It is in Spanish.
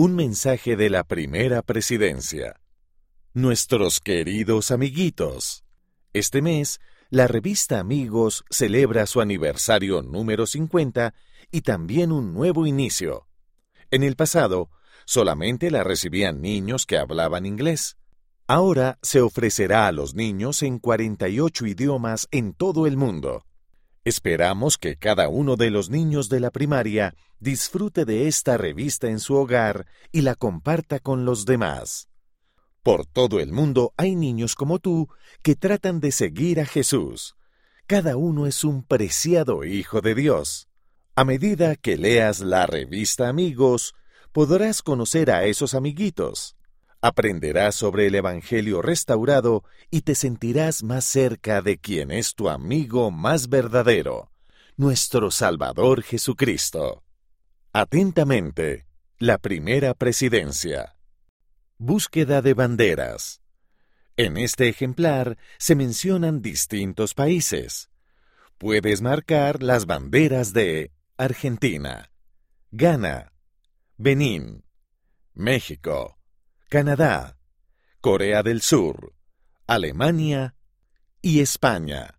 Un mensaje de la primera presidencia. Nuestros queridos amiguitos. Este mes, la revista Amigos celebra su aniversario número 50 y también un nuevo inicio. En el pasado, solamente la recibían niños que hablaban inglés. Ahora se ofrecerá a los niños en 48 idiomas en todo el mundo. Esperamos que cada uno de los niños de la primaria disfrute de esta revista en su hogar y la comparta con los demás. Por todo el mundo hay niños como tú que tratan de seguir a Jesús. Cada uno es un preciado hijo de Dios. A medida que leas la revista Amigos, podrás conocer a esos amiguitos. Aprenderás sobre el Evangelio restaurado y te sentirás más cerca de quien es tu amigo más verdadero, nuestro Salvador Jesucristo. Atentamente, la primera presidencia. Búsqueda de banderas. En este ejemplar se mencionan distintos países. Puedes marcar las banderas de Argentina, Ghana, Benín, México, Canadá, Corea del Sur, Alemania y España.